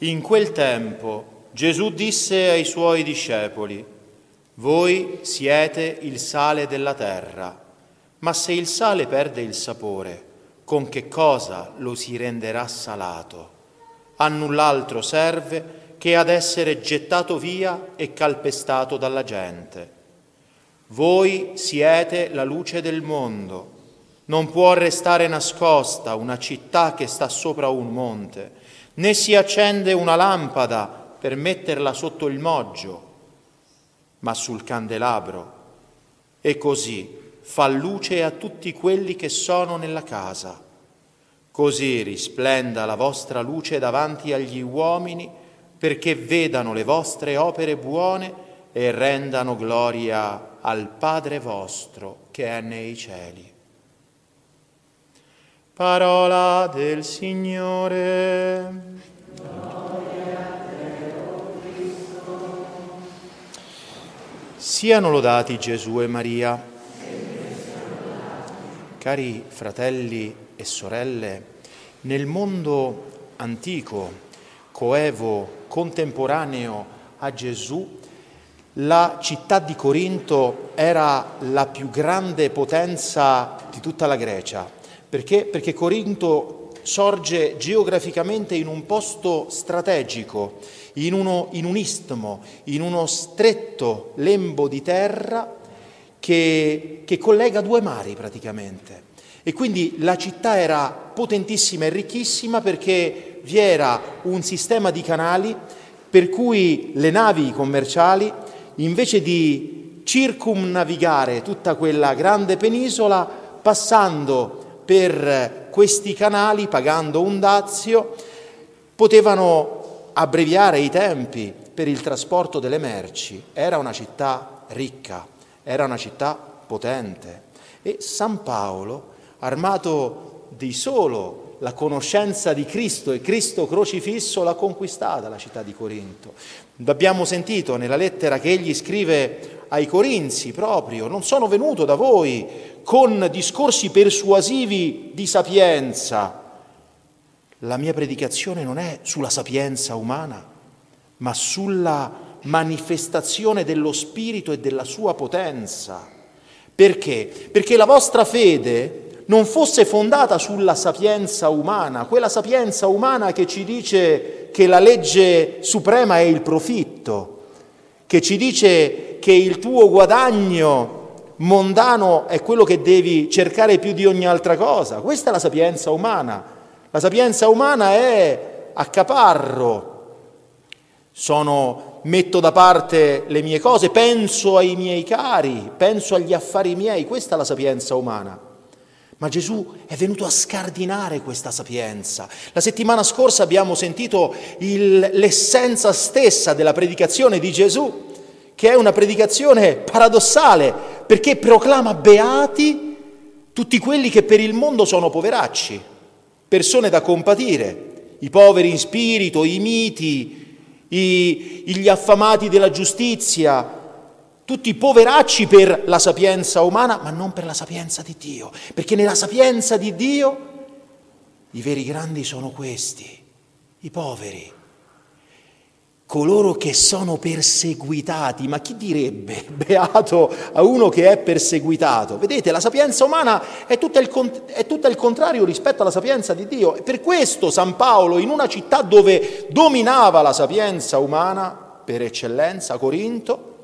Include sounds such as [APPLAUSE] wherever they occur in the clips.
In quel tempo Gesù disse ai suoi discepoli, voi siete il sale della terra, ma se il sale perde il sapore, con che cosa lo si renderà salato? A null'altro serve che ad essere gettato via e calpestato dalla gente. Voi siete la luce del mondo. Non può restare nascosta una città che sta sopra un monte né si accende una lampada per metterla sotto il moggio, ma sul candelabro, e così fa luce a tutti quelli che sono nella casa. Così risplenda la vostra luce davanti agli uomini, perché vedano le vostre opere buone e rendano gloria al Padre vostro che è nei cieli. Parola del Signore. Siano lodati Gesù e Maria. Cari fratelli e sorelle, nel mondo antico, coevo, contemporaneo a Gesù, la città di Corinto era la più grande potenza di tutta la Grecia perché? Perché Corinto sorge geograficamente in un posto strategico, in, uno, in un istmo, in uno stretto lembo di terra che, che collega due mari praticamente. E quindi la città era potentissima e ricchissima perché vi era un sistema di canali per cui le navi commerciali, invece di circumnavigare tutta quella grande penisola, passando per questi canali, pagando un dazio, potevano abbreviare i tempi per il trasporto delle merci. Era una città ricca, era una città potente. E San Paolo, armato di solo la conoscenza di Cristo e Cristo crocifisso, l'ha conquistata la città di Corinto. Abbiamo sentito nella lettera che egli scrive ai Corinzi proprio, non sono venuto da voi con discorsi persuasivi di sapienza. La mia predicazione non è sulla sapienza umana, ma sulla manifestazione dello Spirito e della sua potenza. Perché? Perché la vostra fede non fosse fondata sulla sapienza umana, quella sapienza umana che ci dice che la legge suprema è il profitto, che ci dice che il tuo guadagno mondano è quello che devi cercare più di ogni altra cosa. Questa è la sapienza umana. La sapienza umana è accaparro. Sono, metto da parte le mie cose, penso ai miei cari, penso agli affari miei. Questa è la sapienza umana. Ma Gesù è venuto a scardinare questa sapienza. La settimana scorsa abbiamo sentito il, l'essenza stessa della predicazione di Gesù che è una predicazione paradossale, perché proclama beati tutti quelli che per il mondo sono poveracci, persone da compatire, i poveri in spirito, i miti, i, gli affamati della giustizia, tutti poveracci per la sapienza umana, ma non per la sapienza di Dio, perché nella sapienza di Dio i veri grandi sono questi, i poveri, coloro che sono perseguitati, ma chi direbbe [LAUGHS] beato a uno che è perseguitato? Vedete, la sapienza umana è tutto il, è tutto il contrario rispetto alla sapienza di Dio. E per questo San Paolo, in una città dove dominava la sapienza umana, per eccellenza, Corinto,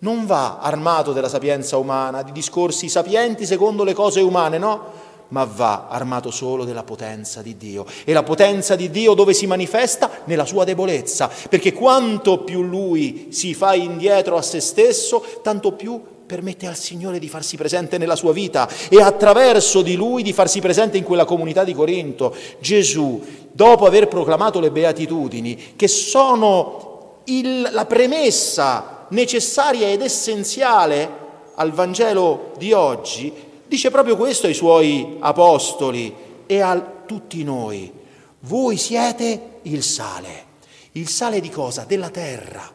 non va armato della sapienza umana, di discorsi sapienti secondo le cose umane, no? Ma va armato solo della potenza di Dio. E la potenza di Dio dove si manifesta? Nella sua debolezza, perché quanto più lui si fa indietro a se stesso, tanto più permette al Signore di farsi presente nella sua vita e attraverso di lui di farsi presente in quella comunità di Corinto. Gesù, dopo aver proclamato le beatitudini, che sono il, la premessa necessaria ed essenziale al Vangelo di oggi, Dice proprio questo ai suoi apostoli e a tutti noi. Voi siete il sale. Il sale di cosa? Della terra.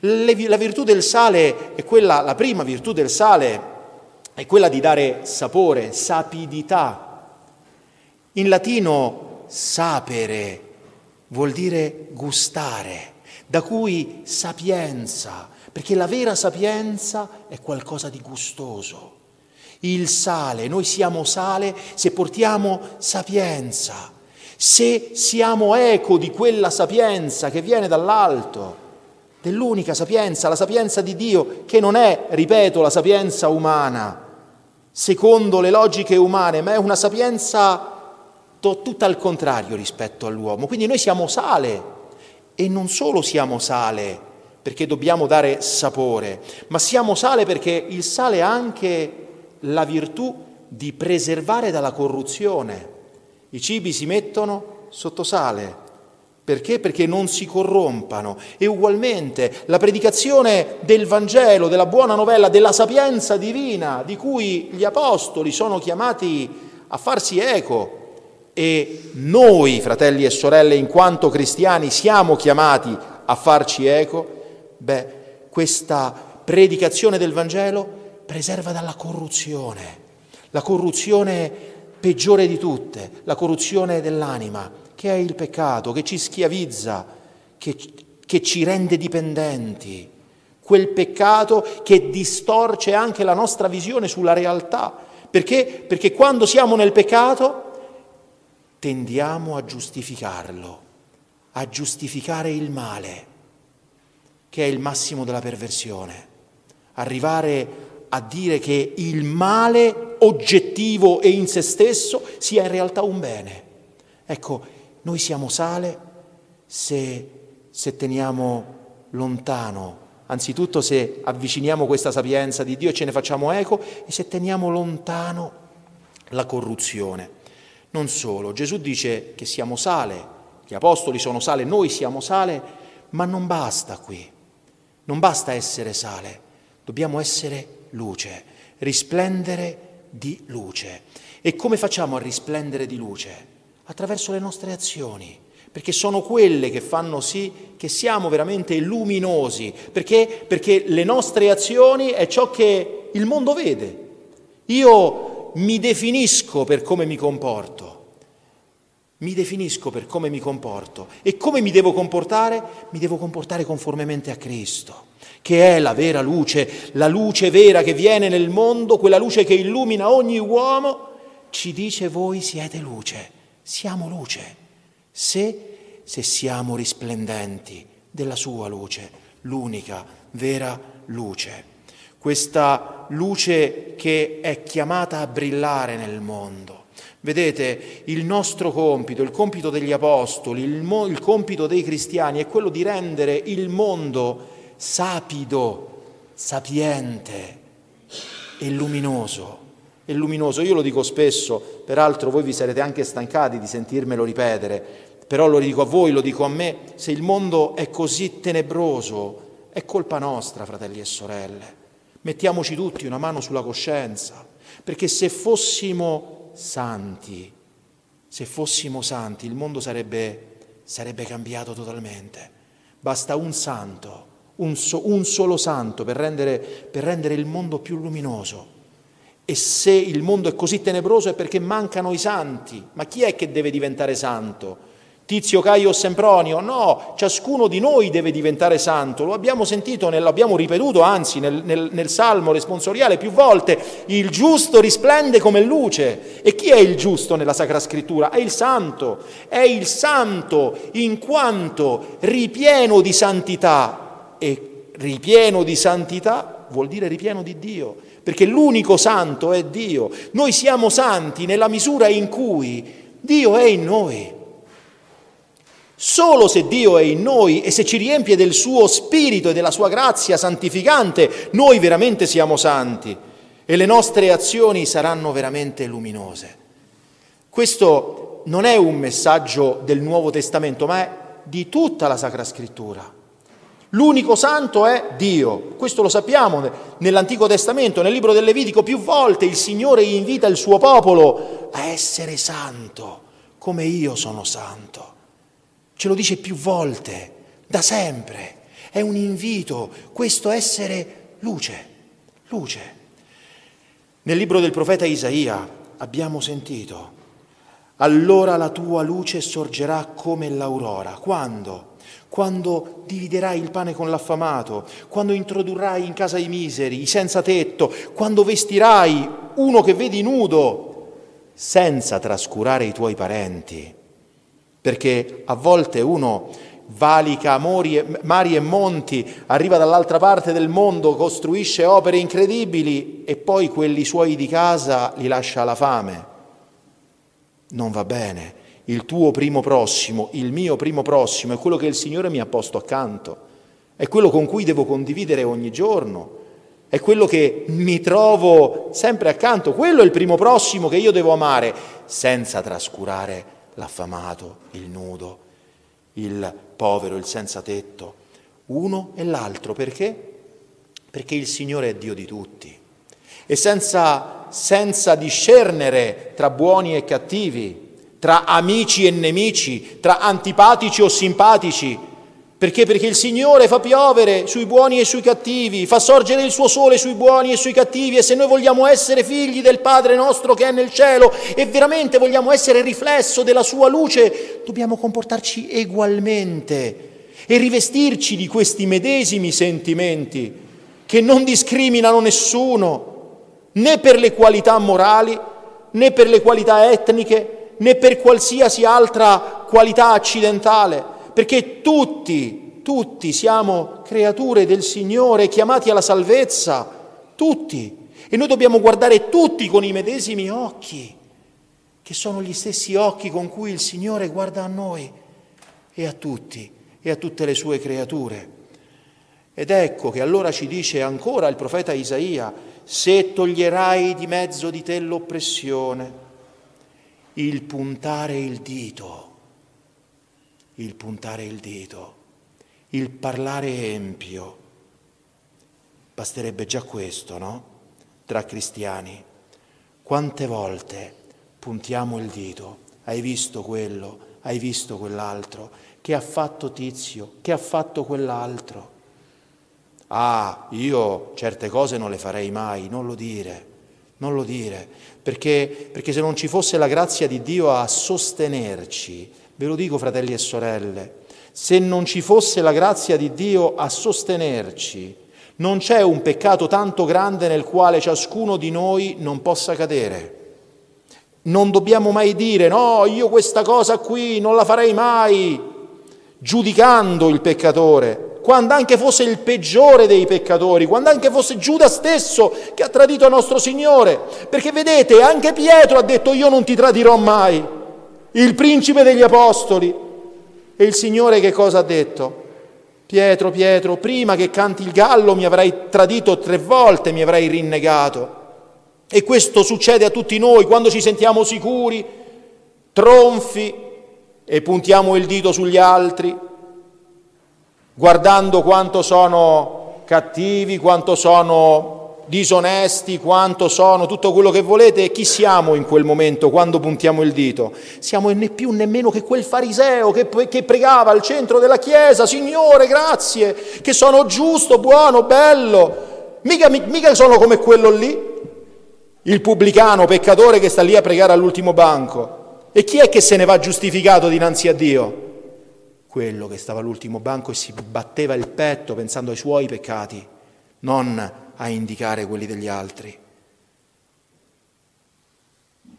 La virtù del sale è quella, la prima virtù del sale è quella di dare sapore, sapidità. In latino sapere vuol dire gustare, da cui sapienza, perché la vera sapienza è qualcosa di gustoso. Il sale, noi siamo sale se portiamo sapienza, se siamo eco di quella sapienza che viene dall'alto, dell'unica sapienza, la sapienza di Dio, che non è, ripeto, la sapienza umana, secondo le logiche umane, ma è una sapienza tutta al contrario rispetto all'uomo. Quindi noi siamo sale. E non solo siamo sale perché dobbiamo dare sapore, ma siamo sale perché il sale ha anche la virtù di preservare dalla corruzione. I cibi si mettono sotto sale. Perché? Perché non si corrompano. E ugualmente la predicazione del Vangelo, della buona novella, della sapienza divina, di cui gli apostoli sono chiamati a farsi eco, e noi, fratelli e sorelle, in quanto cristiani, siamo chiamati a farci eco, beh, questa predicazione del Vangelo preserva dalla corruzione, la corruzione peggiore di tutte, la corruzione dell'anima, che è il peccato, che ci schiavizza, che, che ci rende dipendenti, quel peccato che distorce anche la nostra visione sulla realtà. Perché? Perché quando siamo nel peccato tendiamo a giustificarlo, a giustificare il male, che è il massimo della perversione. Arrivare a dire che il male oggettivo e in se stesso sia in realtà un bene. Ecco, noi siamo sale se, se teniamo lontano, anzitutto se avviciniamo questa sapienza di Dio e ce ne facciamo eco e se teniamo lontano la corruzione. Non solo, Gesù dice che siamo sale, gli apostoli sono sale, noi siamo sale, ma non basta qui, non basta essere sale, dobbiamo essere luce, risplendere di luce. E come facciamo a risplendere di luce? Attraverso le nostre azioni, perché sono quelle che fanno sì che siamo veramente luminosi, perché? Perché le nostre azioni è ciò che il mondo vede. Io mi definisco per come mi comporto. Mi definisco per come mi comporto. E come mi devo comportare? Mi devo comportare conformemente a Cristo, che è la vera luce, la luce vera che viene nel mondo, quella luce che illumina ogni uomo, ci dice voi siete luce, siamo luce, se, se siamo risplendenti della sua luce, l'unica vera luce questa luce che è chiamata a brillare nel mondo. Vedete, il nostro compito, il compito degli apostoli, il, mo- il, compito dei cristiani è quello di rendere il mondo sapido, sapiente e luminoso. E luminoso, io lo dico spesso, peraltro voi vi sarete anche stancati di sentirmelo ripetere, però lo dico a voi, lo dico a me, se il mondo è così tenebroso, è colpa nostra, fratelli e sorelle. Mettiamoci tutti una mano sulla coscienza, perché se fossimo santi, se fossimo santi, il mondo sarebbe, sarebbe cambiato totalmente. Basta un santo, un, so, un solo santo per rendere, per rendere il mondo più luminoso. E se il mondo è così tenebroso è perché mancano i santi. Ma chi è che deve diventare santo? Tizio, Caio, Sempronio, no, ciascuno di noi deve diventare santo, lo abbiamo sentito, l'abbiamo ripetuto anzi nel, nel, nel, Salmo responsoriale più volte, il giusto risplende come luce. E chi è il giusto nella Sacra Scrittura? È il santo, è il santo in quanto ripieno di santità e ripieno di santità vuol dire ripieno di Dio, perché l'unico santo è Dio. Noi siamo santi nella misura in cui Dio è in noi. Solo se Dio è in noi e se ci riempie del suo spirito e della sua grazia santificante, noi veramente siamo santi e le nostre azioni saranno veramente luminose. Questo non è un messaggio del Nuovo Testamento, ma è di tutta la Sacra Scrittura. L'unico santo è Dio, questo lo sappiamo nell'Antico Testamento, nel libro del Levitico più volte il Signore invita il suo popolo a essere santo, come io sono santo. Ce lo dice più volte, da sempre. È un invito, questo essere luce, luce. Nel libro del profeta Isaia abbiamo sentito, allora la tua luce sorgerà come l'aurora. Quando? Quando dividerai il pane con l'affamato, quando introdurrai in casa i miseri, i senza tetto, quando vestirai uno che vedi nudo, senza trascurare i tuoi parenti. Perché a volte uno valica mari e monti, arriva dall'altra parte del mondo, costruisce opere incredibili e poi quelli suoi di casa li lascia alla fame. Non va bene. Il tuo primo prossimo, il mio primo prossimo è quello che il Signore mi ha posto accanto, è quello con cui devo condividere ogni giorno, è quello che mi trovo sempre accanto, quello è il primo prossimo che io devo amare, senza trascurare l'affamato, il nudo, il povero, il senza tetto, uno e l'altro. Perché? Perché il Signore è Dio di tutti. E senza, senza discernere tra buoni e cattivi, tra amici e nemici, tra antipatici o simpatici, perché? Perché il Signore fa piovere sui buoni e sui cattivi, fa sorgere il suo sole sui buoni e sui cattivi e se noi vogliamo essere figli del Padre nostro che è nel cielo e veramente vogliamo essere riflesso della sua luce, dobbiamo comportarci egualmente e rivestirci di questi medesimi sentimenti che non discriminano nessuno, né per le qualità morali, né per le qualità etniche, né per qualsiasi altra qualità accidentale perché tutti, tutti siamo creature del Signore, chiamati alla salvezza, tutti. E noi dobbiamo guardare tutti con i medesimi occhi, che sono gli stessi occhi con cui il Signore guarda a noi e a tutti e a tutte le sue creature. Ed ecco che allora ci dice ancora il profeta Isaia, se toglierai di mezzo di te l'oppressione, il puntare il dito, il puntare il dito, il parlare empio. Basterebbe già questo, no? Tra cristiani. Quante volte puntiamo il dito? Hai visto quello? Hai visto quell'altro? Che ha fatto tizio? Che ha fatto quell'altro? Ah, io certe cose non le farei mai, non lo dire, non lo dire, perché, perché se non ci fosse la grazia di Dio a sostenerci, Ve lo dico, fratelli e sorelle, se non ci fosse la grazia di Dio a sostenerci, non c'è un peccato tanto grande nel quale ciascuno di noi non possa cadere. Non dobbiamo mai dire no, io questa cosa qui non la farei mai, giudicando il peccatore, quando anche fosse il peggiore dei peccatori, quando anche fosse Giuda stesso che ha tradito nostro Signore. Perché vedete, anche Pietro ha detto io non ti tradirò mai il principe degli apostoli. E il Signore che cosa ha detto? Pietro, Pietro, prima che canti il gallo mi avrai tradito tre volte, mi avrai rinnegato. E questo succede a tutti noi quando ci sentiamo sicuri, tronfi e puntiamo il dito sugli altri, guardando quanto sono cattivi, quanto sono disonesti, quanto sono, tutto quello che volete, chi siamo in quel momento quando puntiamo il dito? Siamo né più nemmeno che quel fariseo che, che pregava al centro della chiesa, Signore, grazie, che sono giusto, buono, bello, mica, mica sono come quello lì, il pubblicano, peccatore che sta lì a pregare all'ultimo banco. E chi è che se ne va giustificato dinanzi a Dio? Quello che stava all'ultimo banco e si batteva il petto pensando ai suoi peccati, non a indicare quelli degli altri.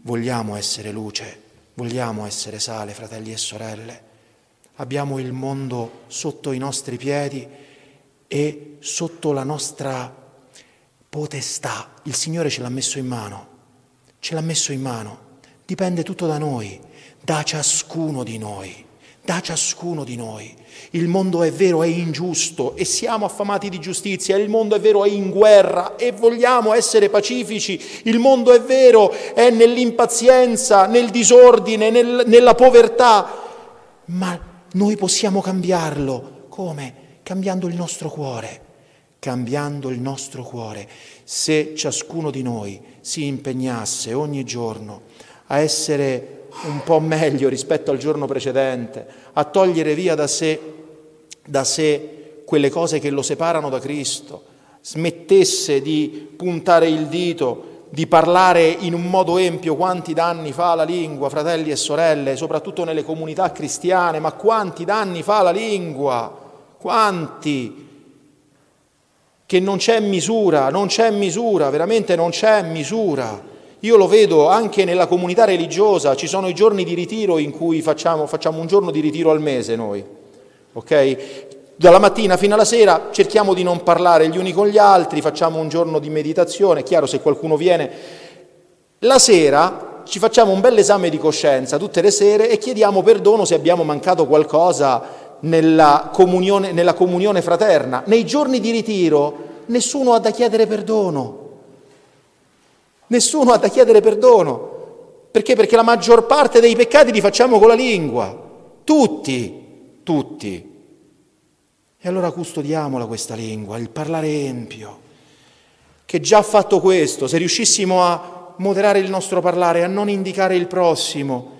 Vogliamo essere luce, vogliamo essere sale, fratelli e sorelle. Abbiamo il mondo sotto i nostri piedi e sotto la nostra potestà. Il Signore ce l'ha messo in mano, ce l'ha messo in mano. Dipende tutto da noi, da ciascuno di noi da ciascuno di noi. Il mondo è vero, è ingiusto e siamo affamati di giustizia, il mondo è vero, è in guerra e vogliamo essere pacifici, il mondo è vero, è nell'impazienza, nel disordine, nel, nella povertà, ma noi possiamo cambiarlo. Come? Cambiando il nostro cuore, cambiando il nostro cuore. Se ciascuno di noi si impegnasse ogni giorno a essere un po' meglio rispetto al giorno precedente, a togliere via da sé, da sé quelle cose che lo separano da Cristo, smettesse di puntare il dito di parlare in un modo empio quanti danni fa la lingua, fratelli e sorelle, soprattutto nelle comunità cristiane, ma quanti danni fa la lingua, quanti, che non c'è misura, non c'è misura, veramente non c'è misura. Io lo vedo anche nella comunità religiosa, ci sono i giorni di ritiro in cui facciamo, facciamo un giorno di ritiro al mese noi, ok? Dalla mattina fino alla sera cerchiamo di non parlare gli uni con gli altri, facciamo un giorno di meditazione, è chiaro se qualcuno viene. La sera ci facciamo un bel esame di coscienza tutte le sere e chiediamo perdono se abbiamo mancato qualcosa nella comunione, nella comunione fraterna. Nei giorni di ritiro nessuno ha da chiedere perdono. Nessuno ha da chiedere perdono. Perché? Perché la maggior parte dei peccati li facciamo con la lingua. Tutti, tutti. E allora custodiamola questa lingua, il parlare empio, che già fatto questo, se riuscissimo a moderare il nostro parlare, a non indicare il prossimo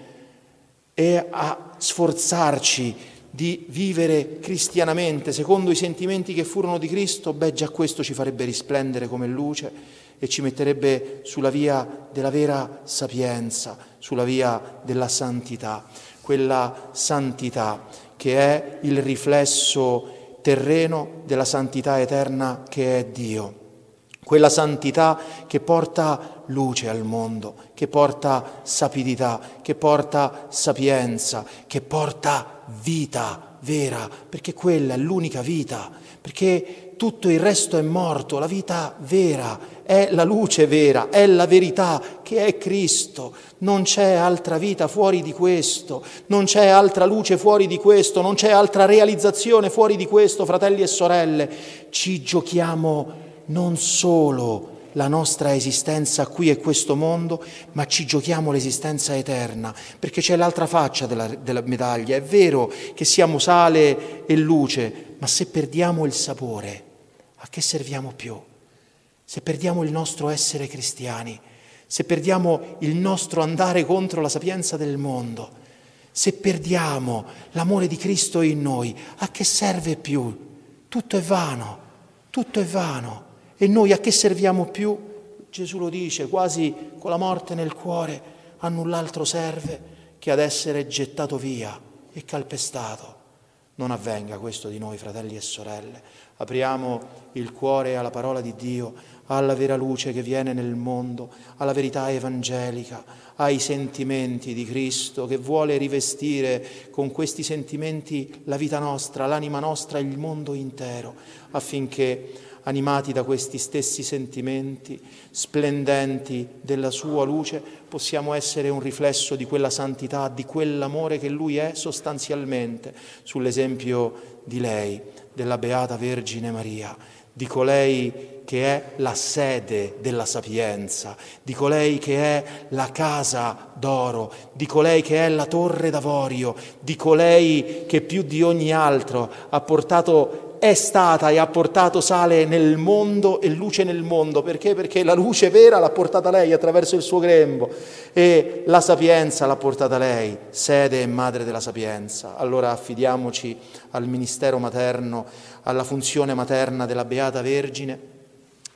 e a sforzarci di vivere cristianamente secondo i sentimenti che furono di Cristo, beh già questo ci farebbe risplendere come luce e ci metterebbe sulla via della vera sapienza, sulla via della santità, quella santità che è il riflesso terreno della santità eterna che è Dio. Quella santità che porta luce al mondo, che porta sapidità, che porta sapienza, che porta vita vera, perché quella è l'unica vita, perché tutto il resto è morto, la vita vera è la luce vera, è la verità che è Cristo. Non c'è altra vita fuori di questo, non c'è altra luce fuori di questo, non c'è altra realizzazione fuori di questo, fratelli e sorelle. Ci giochiamo non solo la nostra esistenza qui e questo mondo, ma ci giochiamo l'esistenza eterna, perché c'è l'altra faccia della, della medaglia. È vero che siamo sale e luce, ma se perdiamo il sapore, a che serviamo più? Se perdiamo il nostro essere cristiani, se perdiamo il nostro andare contro la sapienza del mondo, se perdiamo l'amore di Cristo in noi, a che serve più? Tutto è vano, tutto è vano. E noi a che serviamo più? Gesù lo dice quasi con la morte nel cuore, a null'altro serve che ad essere gettato via e calpestato. Non avvenga questo di noi, fratelli e sorelle. Apriamo il cuore alla parola di Dio alla vera luce che viene nel mondo, alla verità evangelica, ai sentimenti di Cristo che vuole rivestire con questi sentimenti la vita nostra, l'anima nostra e il mondo intero, affinché animati da questi stessi sentimenti, splendenti della sua luce, possiamo essere un riflesso di quella santità, di quell'amore che Lui è sostanzialmente, sull'esempio di lei, della Beata Vergine Maria di colei che è la sede della sapienza, di colei che è la casa d'oro, di colei che è la torre d'avorio, di colei che più di ogni altro ha portato è stata e ha portato sale nel mondo e luce nel mondo. Perché? Perché la luce vera l'ha portata lei attraverso il suo grembo e la sapienza l'ha portata lei, sede e madre della sapienza. Allora affidiamoci al ministero materno, alla funzione materna della Beata Vergine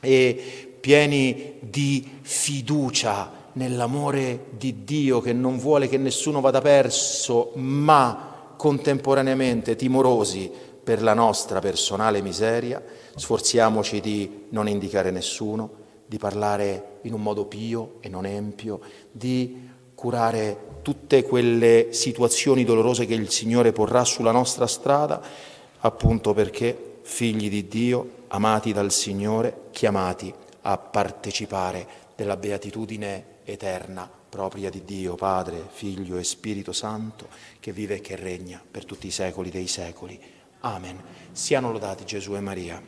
e pieni di fiducia nell'amore di Dio che non vuole che nessuno vada perso, ma contemporaneamente timorosi per la nostra personale miseria, sforziamoci di non indicare nessuno, di parlare in un modo pio e non empio, di curare tutte quelle situazioni dolorose che il Signore porrà sulla nostra strada, appunto perché figli di Dio, amati dal Signore, chiamati a partecipare della beatitudine eterna propria di Dio, Padre, Figlio e Spirito Santo, che vive e che regna per tutti i secoli dei secoli. Amen. Siano lodati Gesù e Maria.